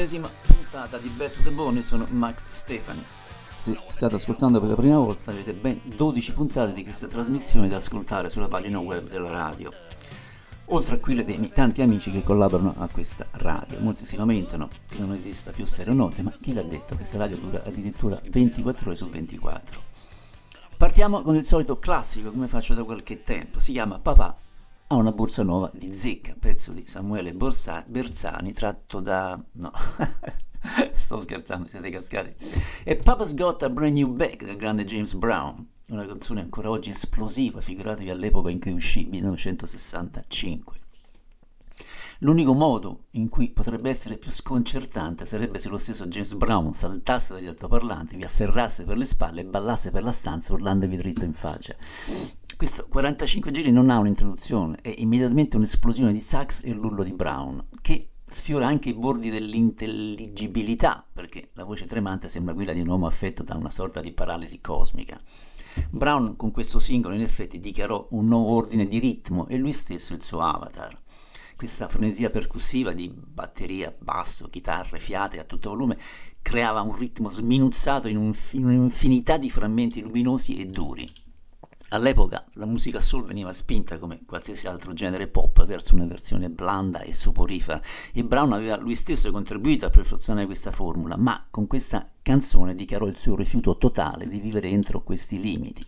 tredicesima puntata di Back to the Bone, sono Max Stefani. Se state ascoltando per la prima volta avete ben 12 puntate di questa trasmissione da ascoltare sulla pagina web della radio. Oltre a quelle dei tanti amici che collaborano a questa radio. Molti si lamentano che non esista più serio note, ma chi l'ha detto? Questa radio dura addirittura 24 ore su 24. Partiamo con il solito classico, come faccio da qualche tempo. Si chiama Papà ha una borsa nuova di zecca, pezzo di Samuele Borsa- Bersani, tratto da... no, sto scherzando, siete cascati. E Papa's Got a Brand New Bag del grande James Brown, una canzone ancora oggi esplosiva, figuratevi all'epoca in cui uscì, 1965. L'unico modo in cui potrebbe essere più sconcertante sarebbe se lo stesso James Brown saltasse dagli altoparlanti, vi afferrasse per le spalle e ballasse per la stanza urlandovi dritto in faccia. Questo 45 giri non ha un'introduzione, è immediatamente un'esplosione di sax e l'urlo di Brown, che sfiora anche i bordi dell'intelligibilità, perché la voce tremante sembra quella di un uomo affetto da una sorta di paralisi cosmica. Brown con questo singolo in effetti dichiarò un nuovo ordine di ritmo e lui stesso il suo avatar. Questa frenesia percussiva di batteria, basso, chitarre, fiate a tutto volume creava un ritmo sminuzzato in, un, in un'infinità di frammenti luminosi e duri. All'epoca la musica soul veniva spinta come qualsiasi altro genere pop verso una versione blanda e soporifera e Brown aveva lui stesso contribuito a perfezionare questa formula, ma con questa canzone dichiarò il suo rifiuto totale di vivere entro questi limiti.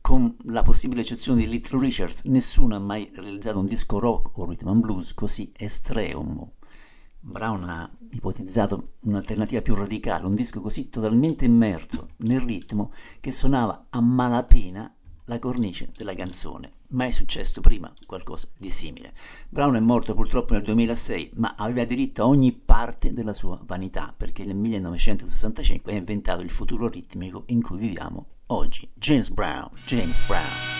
Con la possibile eccezione di Little Richards, nessuno ha mai realizzato un disco rock o rhythm and blues così estremo. Brown ha ipotizzato un'alternativa più radicale, un disco così totalmente immerso nel ritmo che suonava a malapena la cornice della canzone. Mai successo prima qualcosa di simile. Brown è morto purtroppo nel 2006, ma aveva diritto a ogni parte della sua vanità, perché nel 1965 ha inventato il futuro ritmico in cui viviamo oggi. James Brown, James Brown.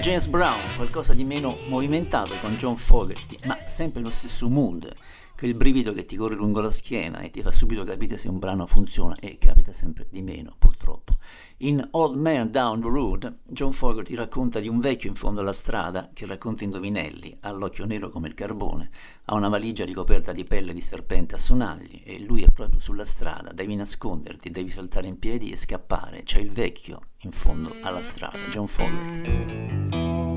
James Brown, qualcosa di meno movimentato con John Fogerty, ma sempre lo stesso mood, quel brivido che ti corre lungo la schiena e ti fa subito capire se un brano funziona e capita sempre di meno. In Old Man Down the Road, John Fogerty racconta di un vecchio in fondo alla strada che racconta indovinelli, ha l'occhio nero come il carbone, ha una valigia ricoperta di pelle di serpente a sonagli e lui è proprio sulla strada, devi nasconderti, devi saltare in piedi e scappare. C'è il vecchio in fondo alla strada, John Fogerty.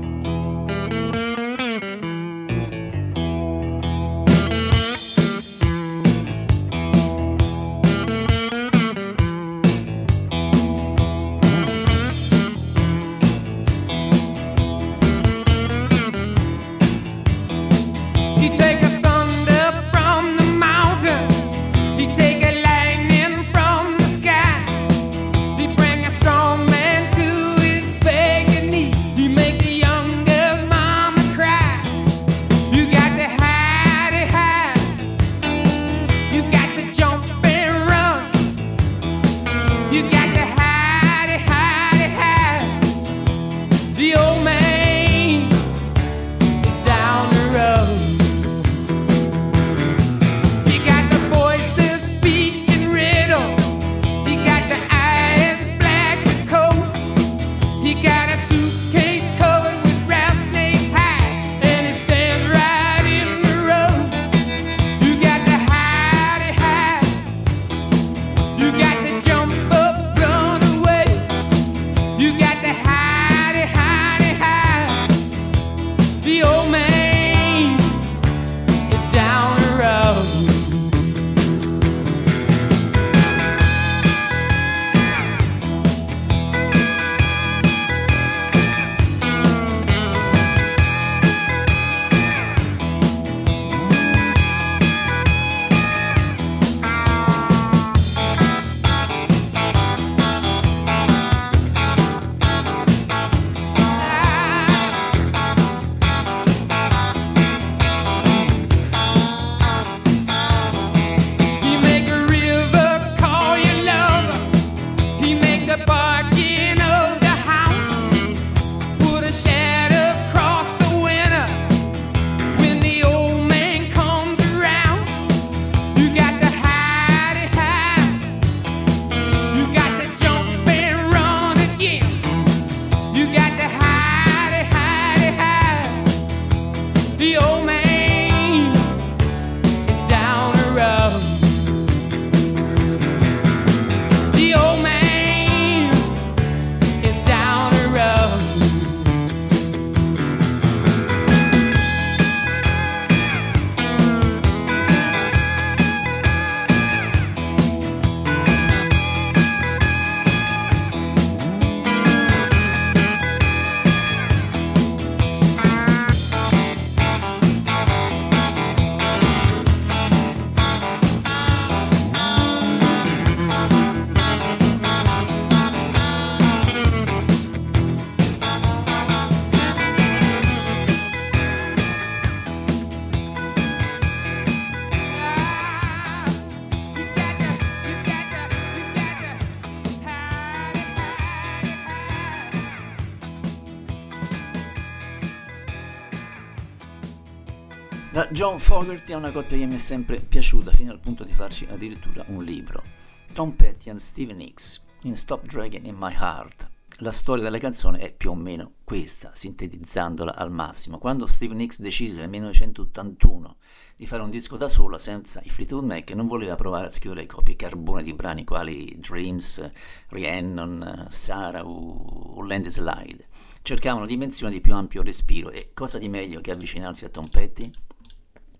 John Fogerty è una coppia che mi è sempre piaciuta fino al punto di farci addirittura un libro. Tom Petty e Steve Nicks in Stop Dragging in My Heart. La storia della canzone è più o meno questa, sintetizzandola al massimo. Quando Steve Nicks decise nel 1981 di fare un disco da solo senza i Fleetwood Mac, non voleva provare a scrivere copie carbone di brani quali Dreams, Rhiannon, Sarah o Landslide. Cercava una dimensione di più ampio respiro e cosa di meglio che avvicinarsi a Tom Petty?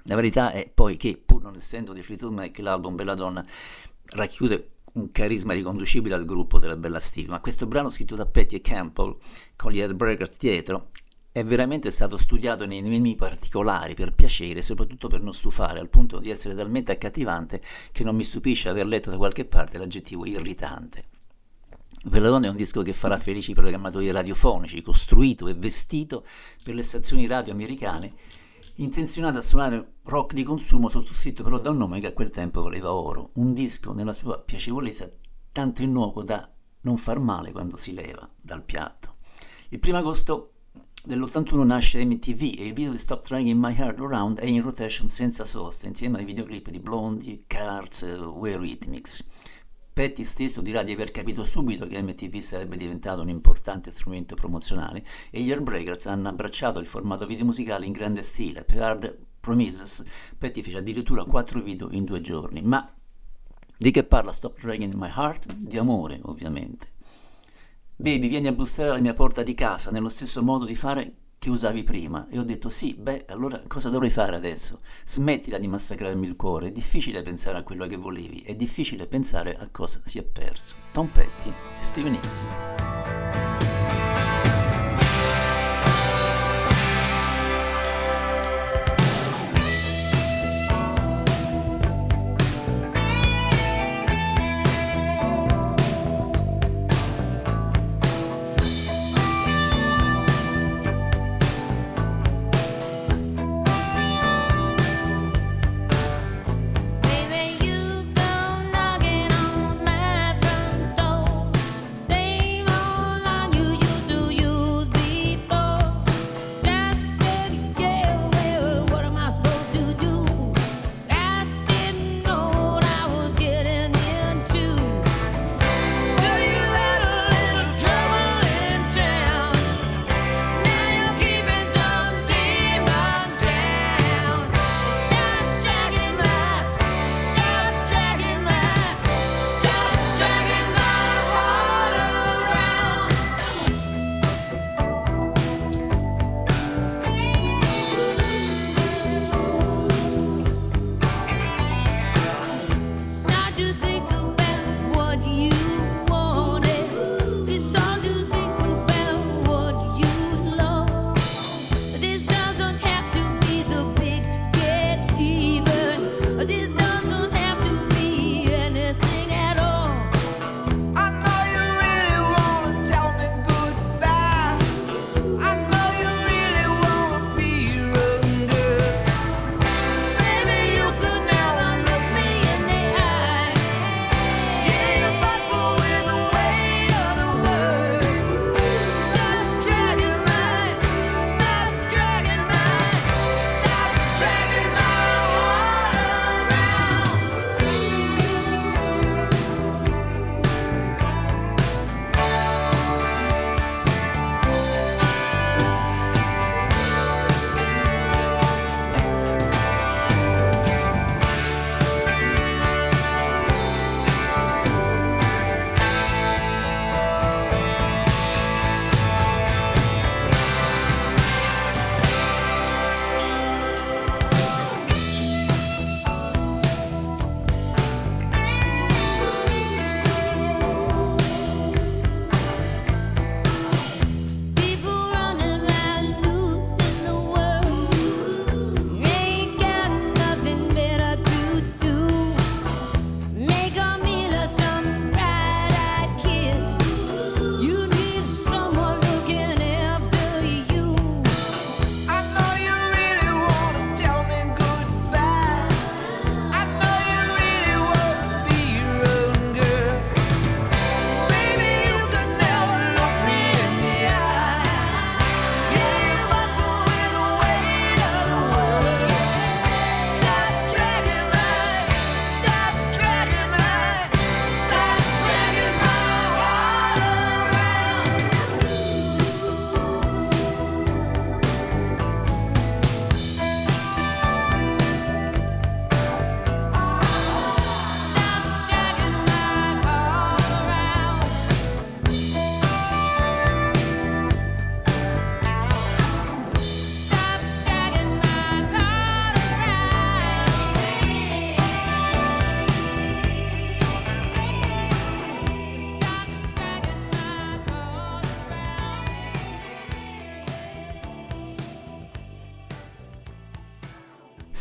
La verità è poi che, pur non essendo di Fleetwood Mac, l'album Bella Donna racchiude un carisma riconducibile al gruppo della Bella Steve, ma questo brano scritto da Patty e Campbell con gli Headbreakers dietro è veramente stato studiato nei minimi particolari per piacere e soprattutto per non stufare, al punto di essere talmente accattivante che non mi stupisce aver letto da qualche parte l'aggettivo irritante. Bella Donna è un disco che farà felici i programmatori radiofonici, costruito e vestito per le stazioni radio americane intenzionata a suonare rock di consumo sottoscritto però da un nome che a quel tempo valeva oro, un disco nella sua piacevolezza tanto innocuo da non far male quando si leva dal piatto. Il 1 agosto dell'81 nasce MTV e il video di Stop Dragging My Heart Around è in rotation senza sosta insieme ai videoclip di Blondie, Cars, uh, Rhythmics. Petty stesso dirà di aver capito subito che MTV sarebbe diventato un importante strumento promozionale e gli Airbreakers hanno abbracciato il formato video musicale in grande stile. Per Hard Promises Petty fece addirittura quattro video in due giorni. Ma di che parla Stop Dragging My Heart? Di amore, ovviamente. Baby, vieni a bussare alla mia porta di casa nello stesso modo di fare che usavi prima e ho detto sì, beh, allora cosa dovrei fare adesso? Smettila di massacrarmi il cuore, è difficile pensare a quello che volevi, è difficile pensare a cosa si è perso. Tom Petty e Steven Hicks.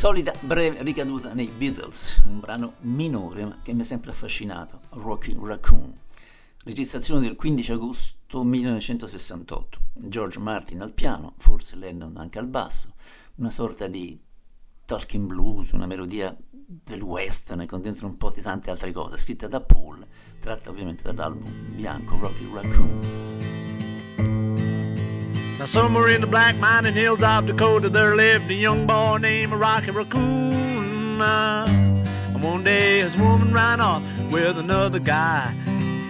Solita breve ricaduta nei Beatles, un brano minore ma che mi ha sempre affascinato, Rocky Raccoon. Registrazione del 15 agosto 1968. George Martin al piano, forse Lennon anche al basso, una sorta di talking blues, una melodia del western con dentro un po' di tante altre cose, scritta da Paul, tratta ovviamente dall'album bianco Rocky Raccoon. Now, somewhere in the black mining hills of Dakota, there lived a young boy named Rocky Raccoon. And one day his woman ran off with another guy.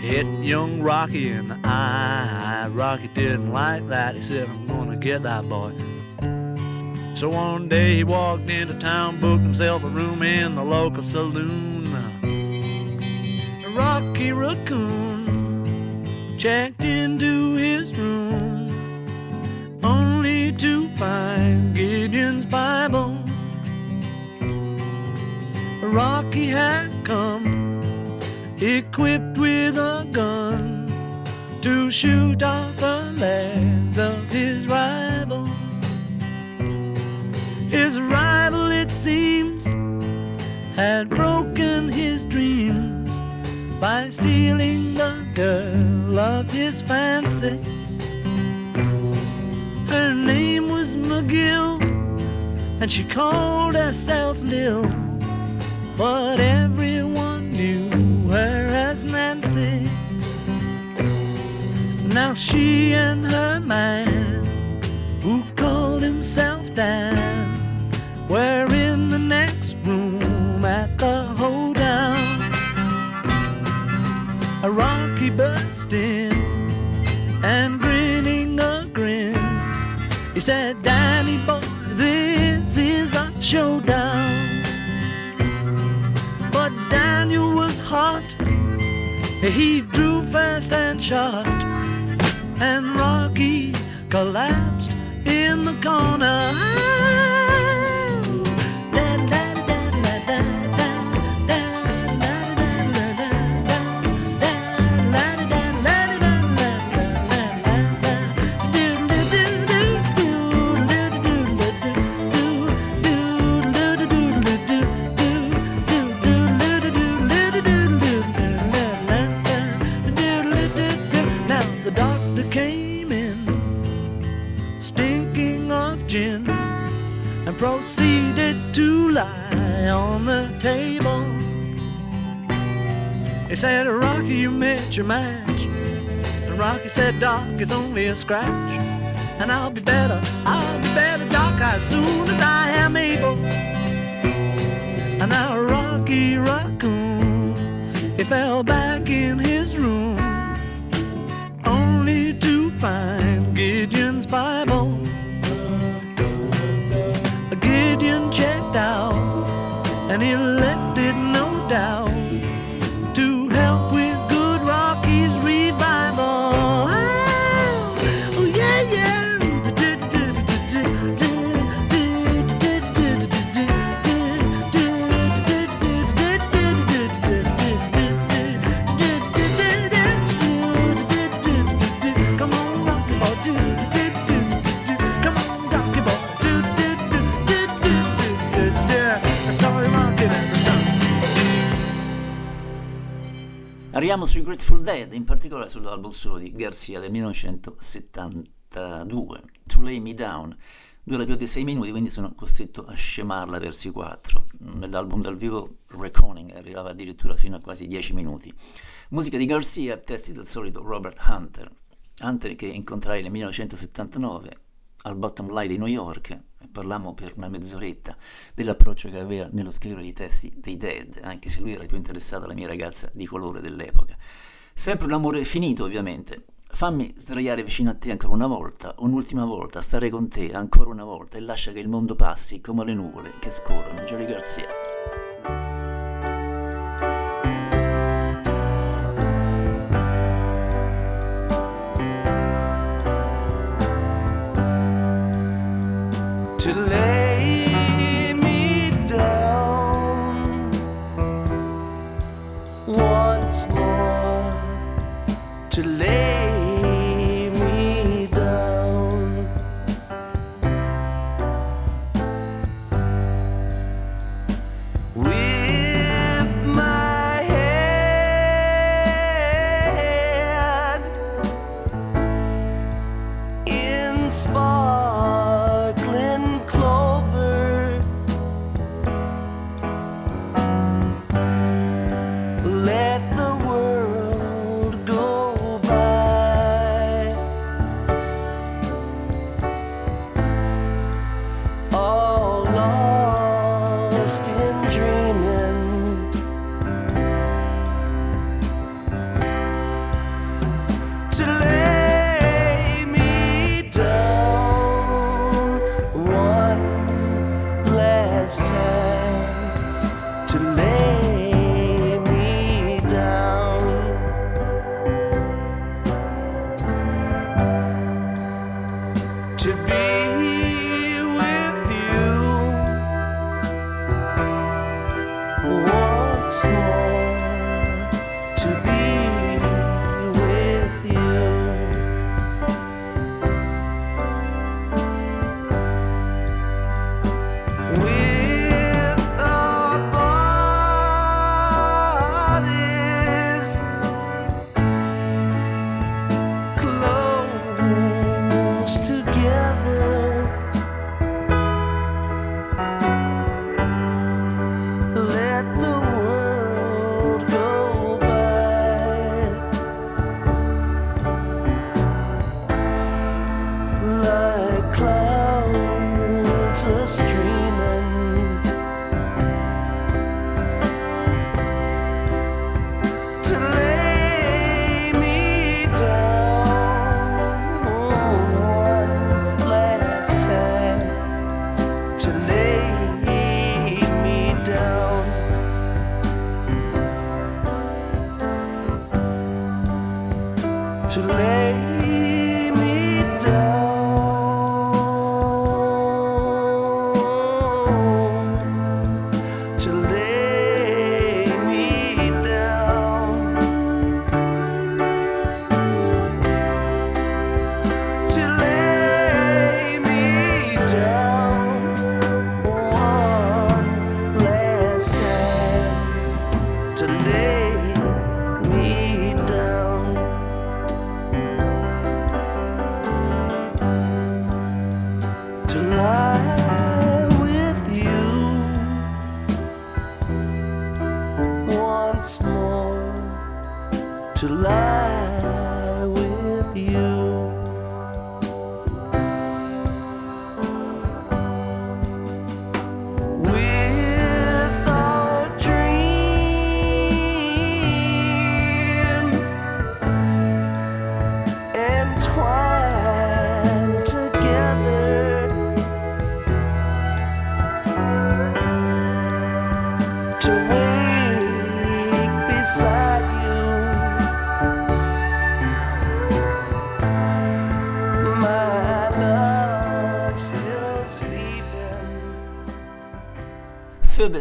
Hit young Rocky in the eye. Rocky didn't like that. He said, I'm gonna get that boy. So one day he walked into town, booked himself a room in the local saloon. Rocky Raccoon checked into his room, find Gideon's Bible. Rocky had come equipped with a gun to shoot off the legs of his rival. His rival, it seems, had broken his dreams by stealing the girl of his fancy. Her name McGill, and she called herself Lil, but everyone knew her as Nancy. Now she and her man, who called himself Dan, were in the next room at the hoedown. A Rocky burst in and. He said, Danny boy, this is a showdown. But Daniel was hot. He drew fast and shot. And Rocky collapsed in the corner. Proceeded to lie on the table. He said, Rocky, you met your match. And Rocky said, Doc, it's only a scratch. And I'll be better, I'll be better, Doc, as soon as I am able. And now Rocky Raccoon, he fell back in his room, only to find Arriviamo sui Grateful Dead, in particolare sull'album solo di Garcia del 1972, To Lay Me Down. Dura più di 6 minuti, quindi sono costretto a scemarla versi 4. Nell'album dal vivo Reckoning arrivava addirittura fino a quasi 10 minuti. Musica di Garcia, testi del solito Robert Hunter. Hunter che incontrai nel 1979 al Bottom Line di New York parlammo per una mezz'oretta dell'approccio che aveva nello scrivere i testi dei Dead, anche se lui era più interessato alla mia ragazza di colore dell'epoca. Sempre un amore finito, ovviamente. Fammi sdraiare vicino a te ancora una volta, un'ultima volta, stare con te ancora una volta e lascia che il mondo passi come le nuvole che scorrono. Jerry Garcia. To lay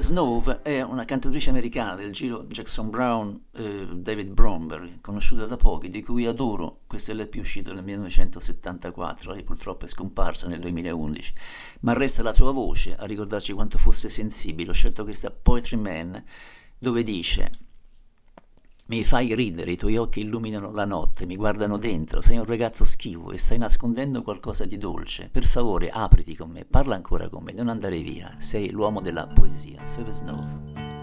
Snow è una cantatrice americana del giro Jackson Brown eh, David Bromberg, conosciuta da pochi, di cui adoro questo è LP uscito nel 1974, lei purtroppo è scomparsa nel 2011, ma resta la sua voce a ricordarci quanto fosse sensibile. Ho scelto questa Poetry Man dove dice mi fai ridere, i tuoi occhi illuminano la notte, mi guardano dentro, sei un ragazzo schivo e stai nascondendo qualcosa di dolce. Per favore, apriti con me, parla ancora con me, non andare via. Sei l'uomo della poesia. Fever Snow.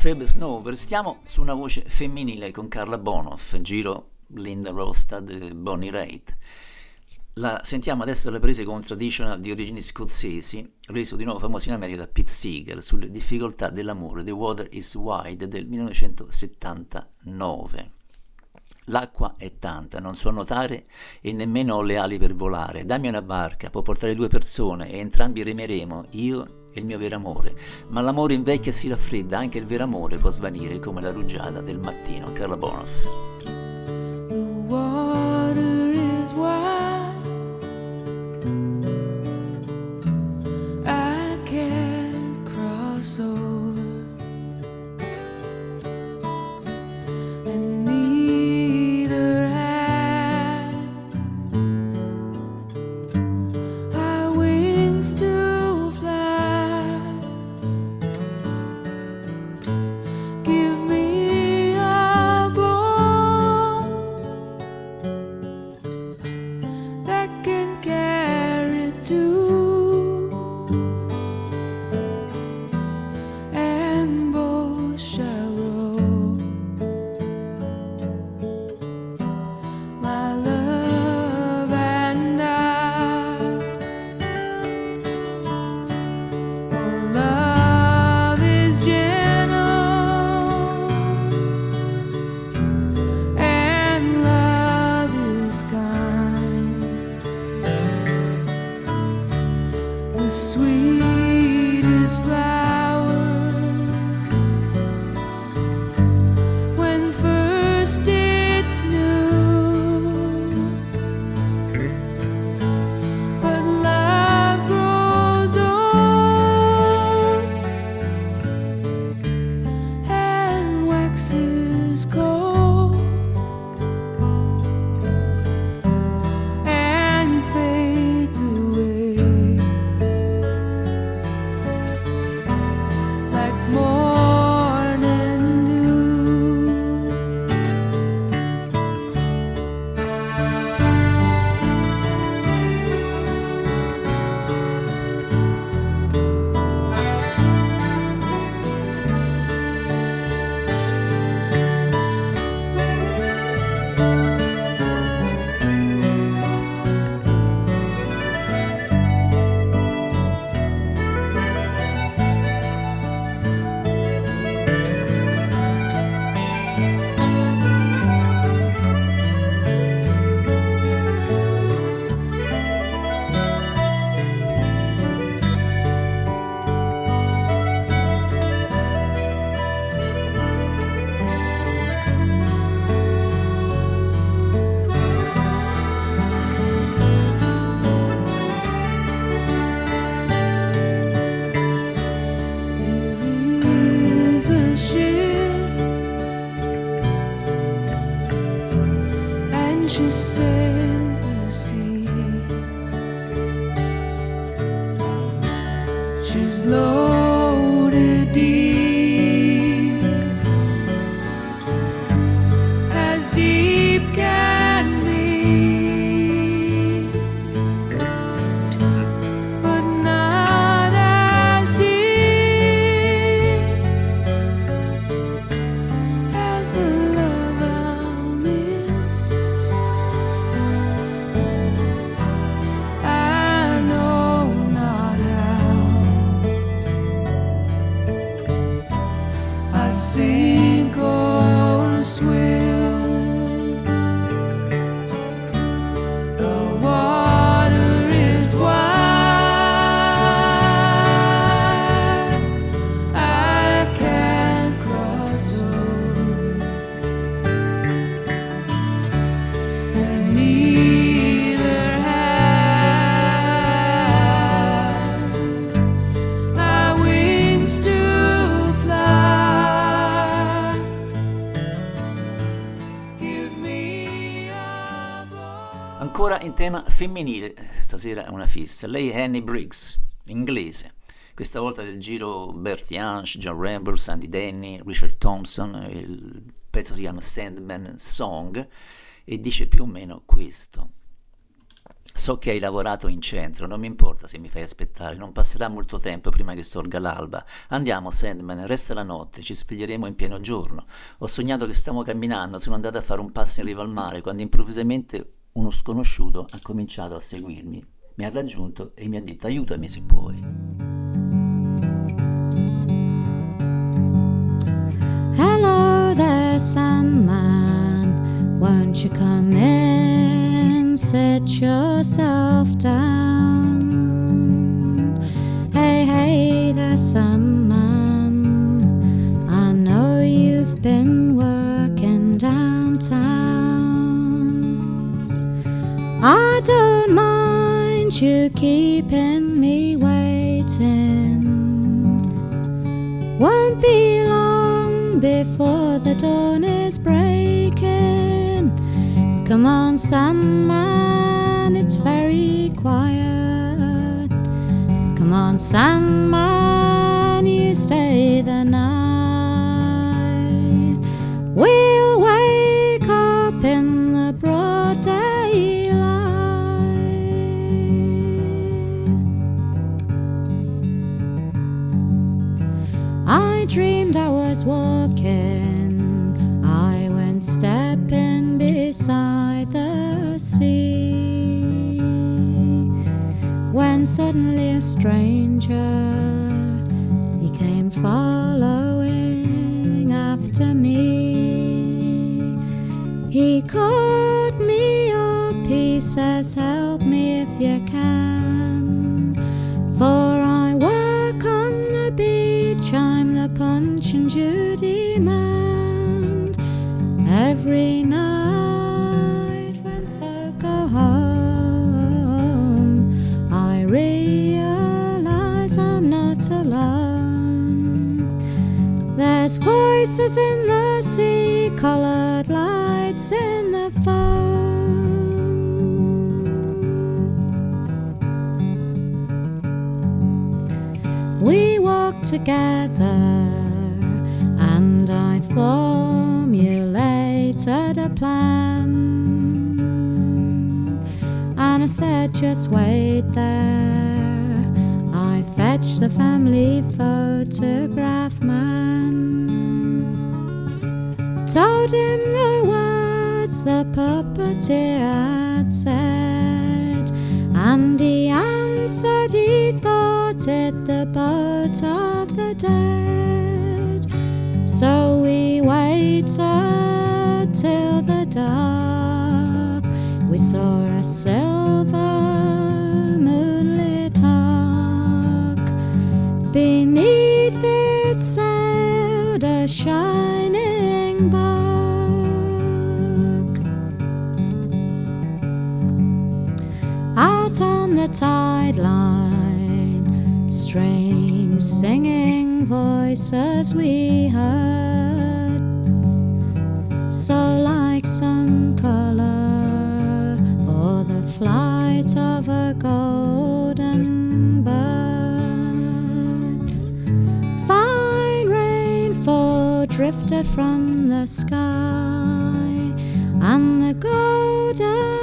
Phoebe Snow, stiamo su una voce femminile con Carla Bonoff, giro Linda Ronstadt e Bonnie Raitt. La sentiamo adesso alle prese con un traditional di origini scozzesi, reso di nuovo famoso in America da Pete Seeger, sulle difficoltà dell'amore, The Water is Wide del 1979. L'acqua è tanta, non so nuotare e nemmeno ho le ali per volare. Dammi una barca, può portare due persone e entrambi remeremo, io e il mio vero amore. Ma l'amore invecchia e si raffredda, anche il vero amore può svanire come la rugiada del mattino. Carla Bonoff. Ora in tema femminile, stasera è una fissa. Lei è Annie Briggs, inglese. Questa volta del giro Bertie Hansch, John Ramble, Sandy Denny, Richard Thompson. Il pezzo si chiama Sandman Song e dice più o meno questo. So che hai lavorato in centro, non mi importa se mi fai aspettare, non passerà molto tempo prima che sorga l'alba. Andiamo, Sandman, resta la notte, ci sveglieremo in pieno giorno. Ho sognato che stavo camminando, sono andato a fare un passo in riva al mare, quando improvvisamente uno sconosciuto ha cominciato a seguirmi. Mi ha raggiunto e mi ha detto aiutami se puoi. Hello there, Sandman. Won't you come in? Sit yourself down. Hey, hey there, Sandman. I know you've been working downtown. I don't mind you keeping me waiting. Won't be long before the dawn is breaking. Come on, Sandman, it's very quiet. Come on, Sandman, you stay the night. Was walking. I went stepping beside the sea. When suddenly a stranger he came following after me. He caught me up, he says, Help me if you can. Punch and Judy man. Every night when folk go home, I realize I'm not alone. There's voices in the sea, colored lights in the foam. Together plan. And I said, just wait there. I fetched the family photograph man. Told him the words the puppeteer had said, and he answered he thought it the boat of the dead. So we waited till We saw a silver moonlit ark. Beneath it sailed a shining bark. Out on the tide line, strange singing voices we heard. Flight of a golden bird. Fine rainfall drifted from the sky, and the golden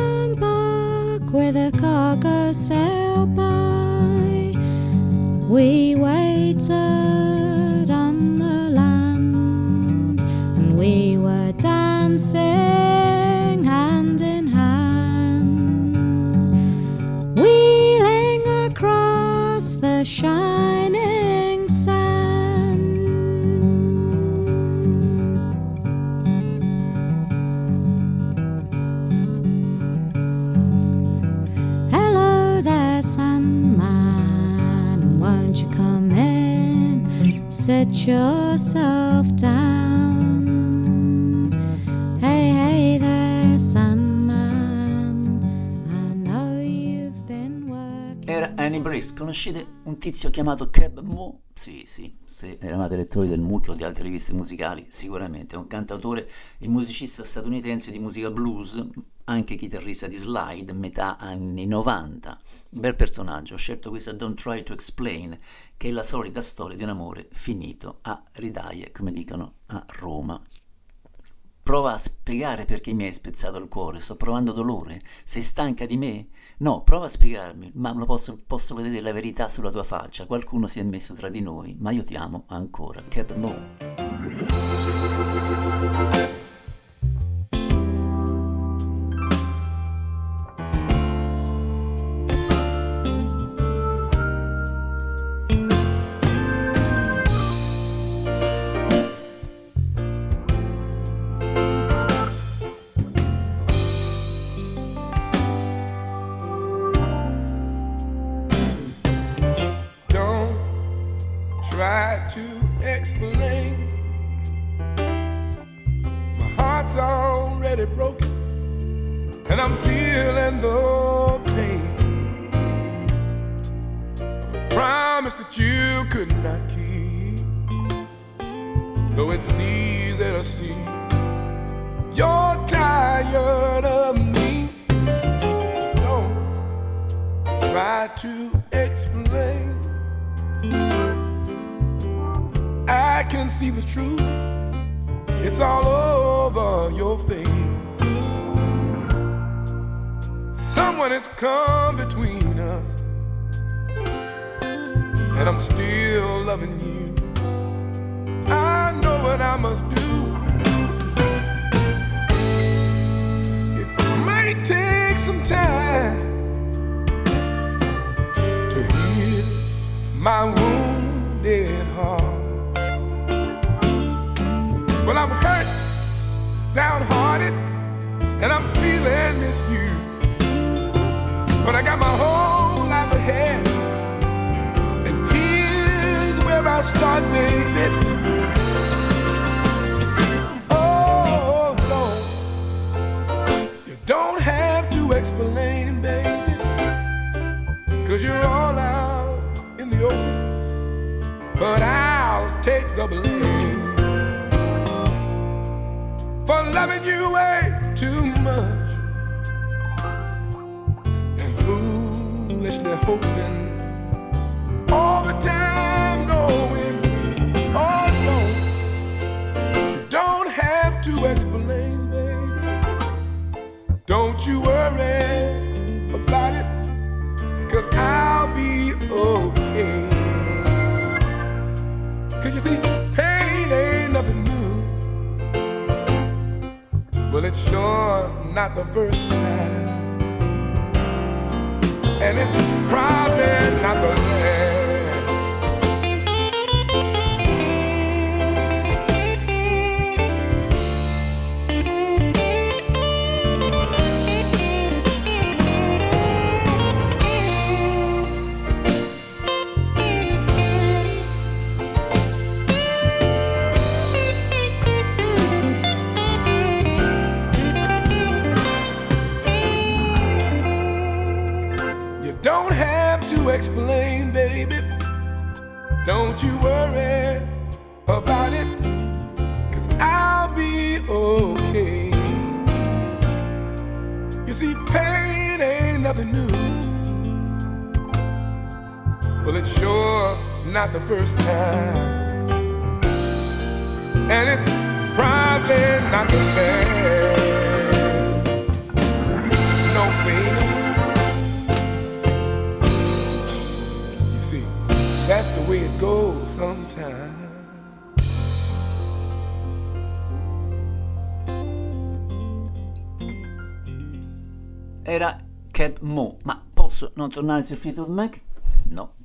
Brice, conoscete un tizio chiamato Keb Mo? Sì, sì, se eravate lettori del Mucchio o di altre riviste musicali, sicuramente è un cantautore e musicista statunitense di musica blues, anche chitarrista di slide, metà anni 90. Bel personaggio, ho scelto questa Don't Try to Explain, che è la solita storia di un amore finito a ridaie, come dicono a Roma. Prova a spiegare perché mi hai spezzato il cuore, sto provando dolore. Sei stanca di me? No, prova a spiegarmi, ma posso, posso vedere la verità sulla tua faccia. Qualcuno si è messo tra di noi, ma io ti amo ancora. Cap Moon. For loving you way too much and foolishly hoping all the time, knowing, oh no, you don't have to explain, baby. Don't you worry about it. Cause I'll be okay. Cause you see, it's sure not the first time. And it's probably not the explain, baby. Don't you worry about it, cause I'll be okay. You see, pain ain't nothing new. Well, it's sure not the first time. And it's probably not the last. That's the way it goes sometimes. Era Cap Mo, ma posso non tornare su Fleetwood Mac? No.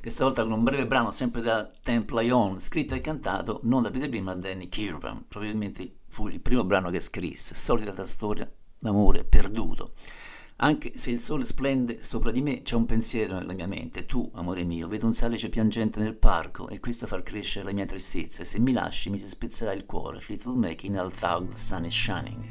Questa volta con un breve brano sempre da Temple On, scritto e cantato non da Peter Green ma da Danny Kirwan. Probabilmente fu il primo brano che scrisse, solita storia d'amore perduto. Anche se il sole splende sopra di me, c'è un pensiero nella mia mente. Tu, amore mio, vedo un salice piangente nel parco e questo fa crescere la mia tristezza. E se mi lasci, mi si spezzerà il cuore. Fleetwood Mac in Al Sun is Shining.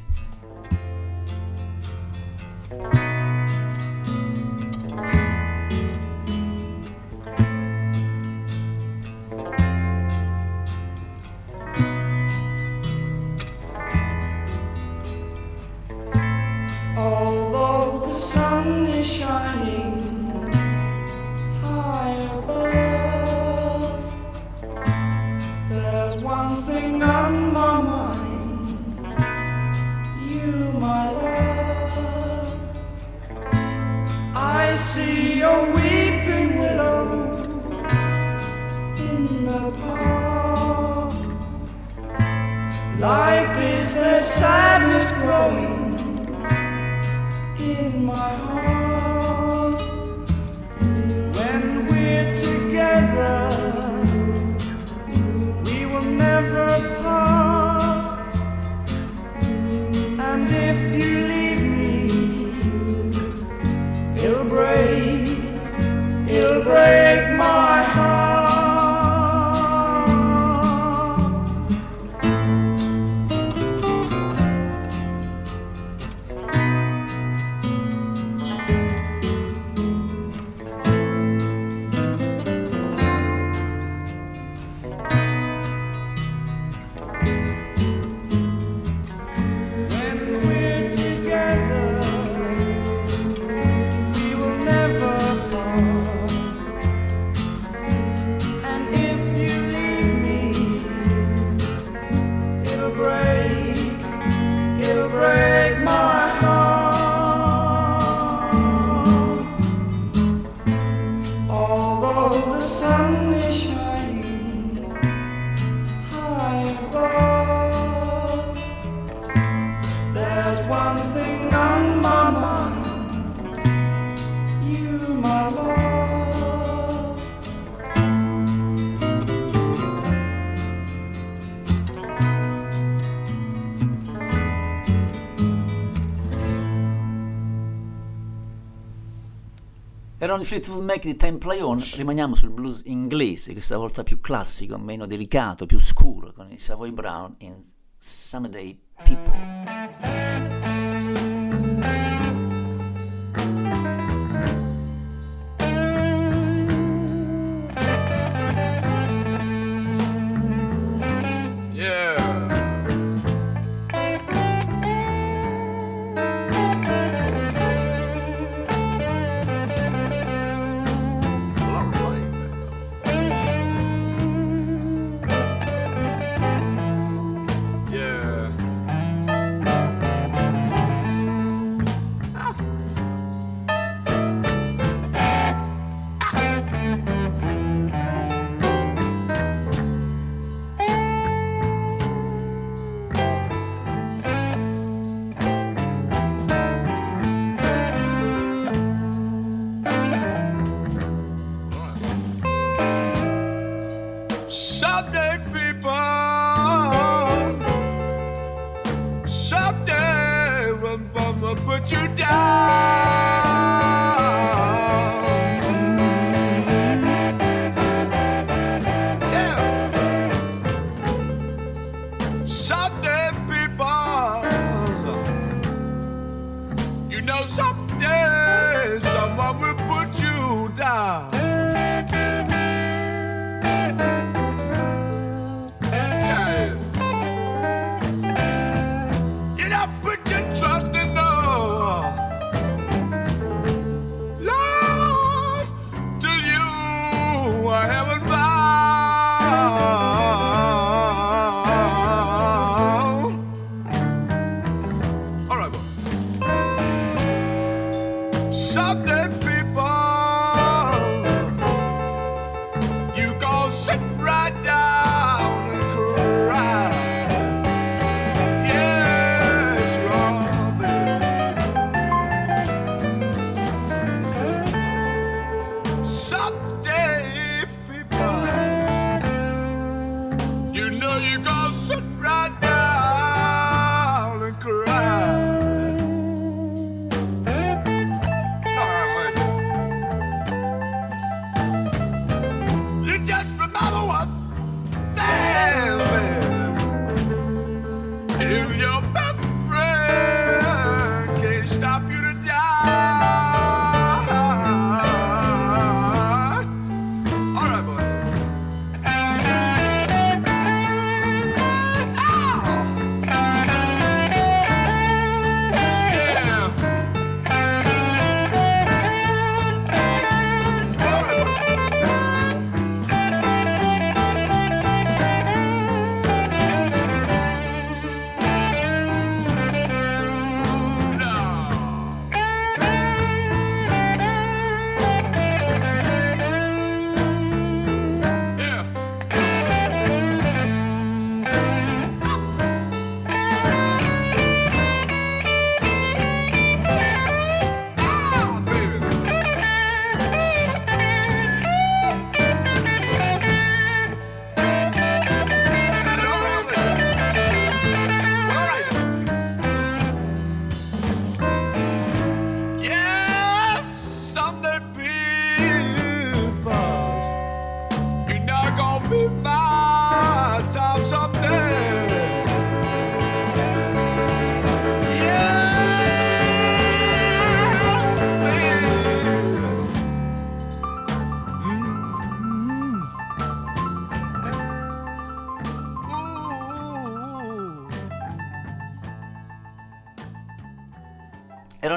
sadness growing. erano i Fleetwood Mac di Time Play On, rimaniamo sul blues inglese, questa volta più classico, meno delicato, più scuro, con i Savoy Brown in Summer Day Someday, people, someday we'll, put you down.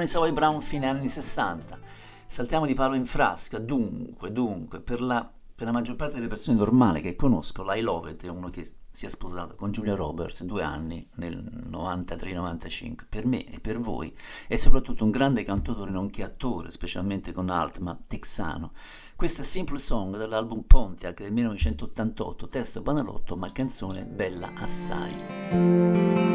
Erano i Savoy Brown fine anni 60. Saltiamo di palo in frasca, dunque, dunque, per la, per la maggior parte delle persone normali che conosco, l'I Love It è uno che si è sposato con Julia Roberts due anni nel 93-95. Per me e per voi è soprattutto un grande cantautore nonché attore, specialmente con Altma Texano. Questa Simple Song dall'album Pontiac del 1988, testo banalotto ma canzone bella assai.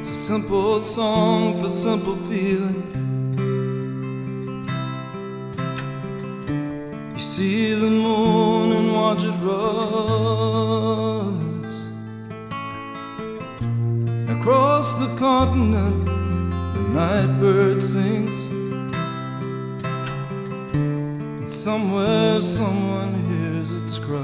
It's a simple song for simple feeling. You see the moon and watch it rise across the continent. The night bird sings, somewhere someone hears its cry.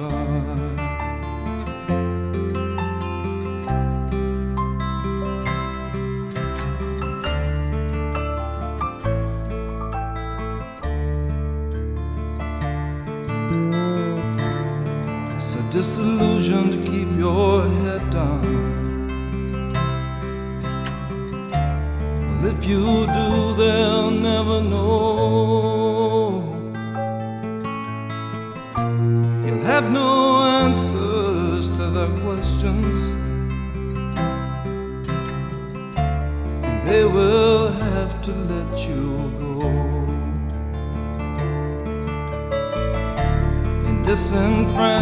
It's a disillusion to keep your head down. Well, if you do, they'll never know.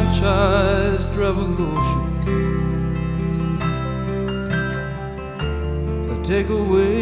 Disenfranchised revolution. They take away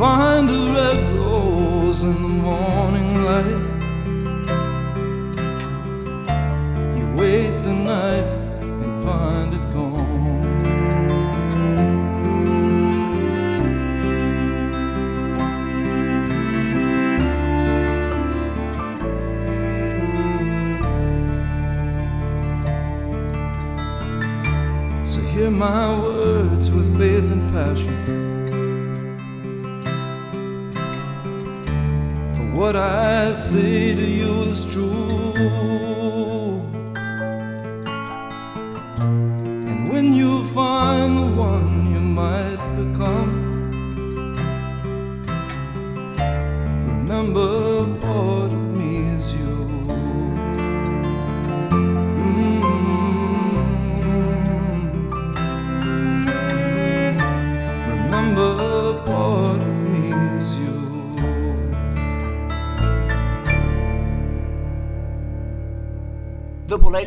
find a red rose in the morning light. I say to you is true.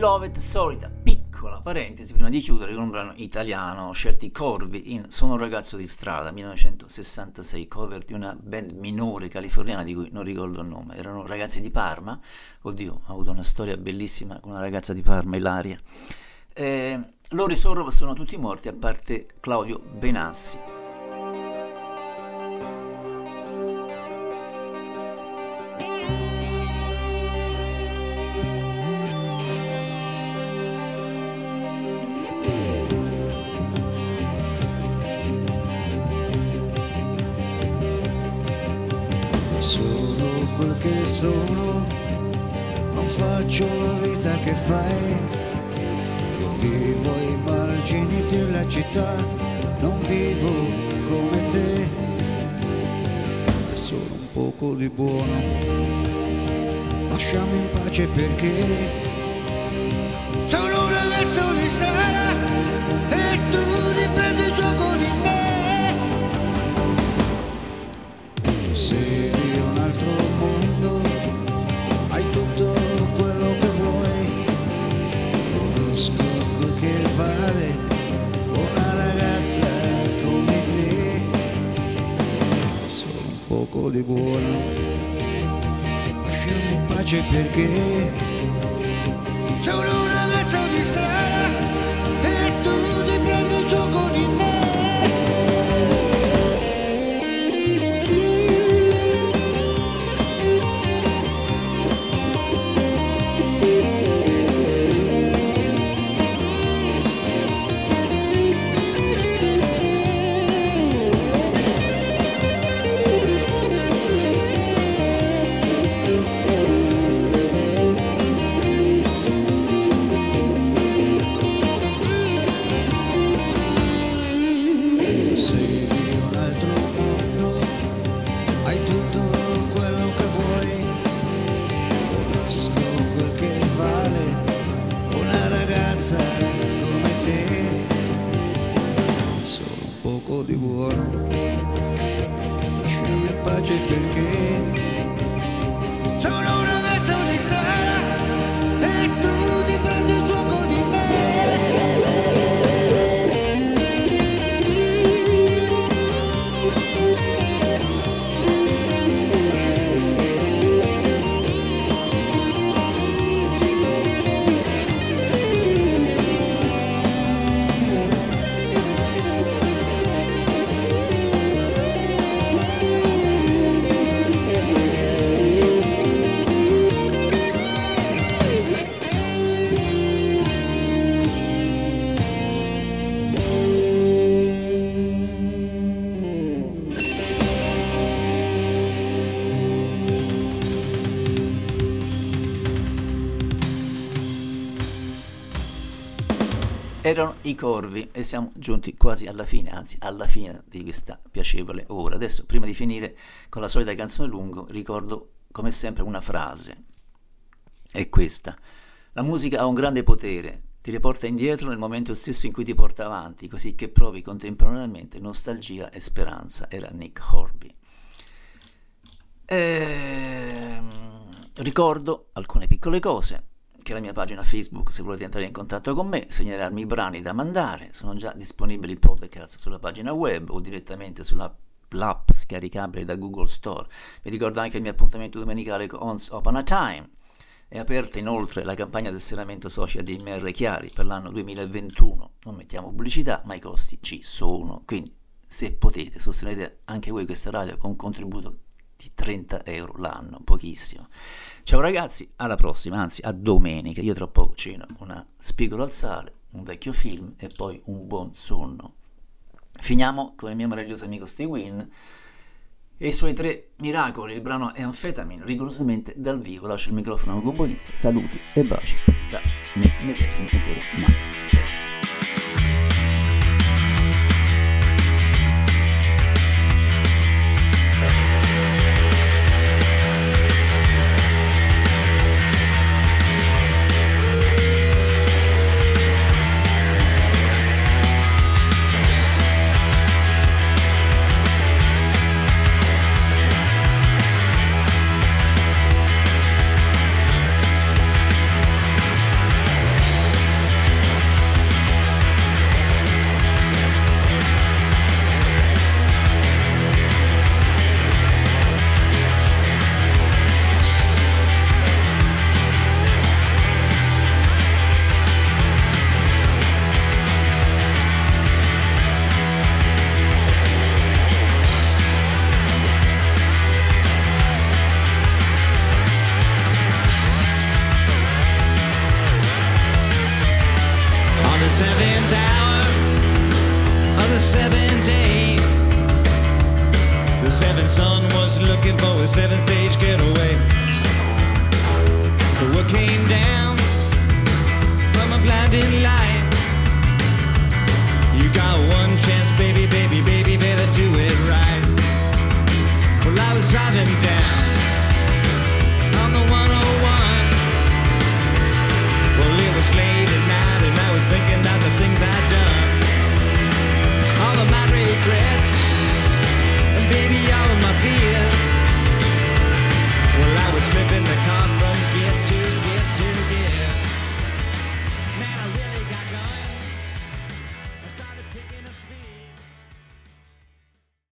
Dopo l'I Love It, solita piccola parentesi prima di chiudere con un brano italiano, scelti Corvi in Sono un ragazzo di strada, 1966, cover di una band minore californiana di cui non ricordo il nome, erano ragazzi di Parma, oddio, ho avuto una storia bellissima con una ragazza di Parma, Ilaria. Eh, loro i Sorrov sono tutti morti a parte Claudio Benassi. Sono, non faccio la vita che fai. Io vivo ai margini della città, non vivo come te. Sono un poco di buono, lasciami in pace perché sono un ragazzo di di buono. Lasciami in pace perché sono un poco di buono, lasciami in pace perché i corvi e siamo giunti quasi alla fine, anzi alla fine di questa piacevole ora. Adesso, prima di finire con la solita canzone lungo, ricordo come sempre una frase. È questa. La musica ha un grande potere, ti riporta indietro nel momento stesso in cui ti porta avanti, così che provi contemporaneamente nostalgia e speranza. Era Nick Horby. Ehm, ricordo alcune piccole cose che è la mia pagina Facebook se volete entrare in contatto con me, segnalarmi i brani da mandare, sono già disponibili i podcast sulla pagina web o direttamente sulla l'app scaricabile da Google Store. Vi ricordo anche il mio appuntamento domenicale con Once Upon a Time. È aperta inoltre la campagna del serramento social di MR Chiari per l'anno 2021. Non mettiamo pubblicità, ma i costi ci sono. Quindi, se potete, sostenete anche voi questa radio con un contributo di 30 euro l'anno, pochissimo. Ciao ragazzi, alla prossima, anzi a domenica. Io tra poco ceno una spigola al sale, un vecchio film e poi un buon sonno. Finiamo con il mio meraviglioso amico Steve Wynn e i suoi tre miracoli. Il brano è Amphetamine, rigorosamente dal vivo. Lascio il microfono a Ugo Bonizzi. Saluti e baci da me medesimo, ovvero Max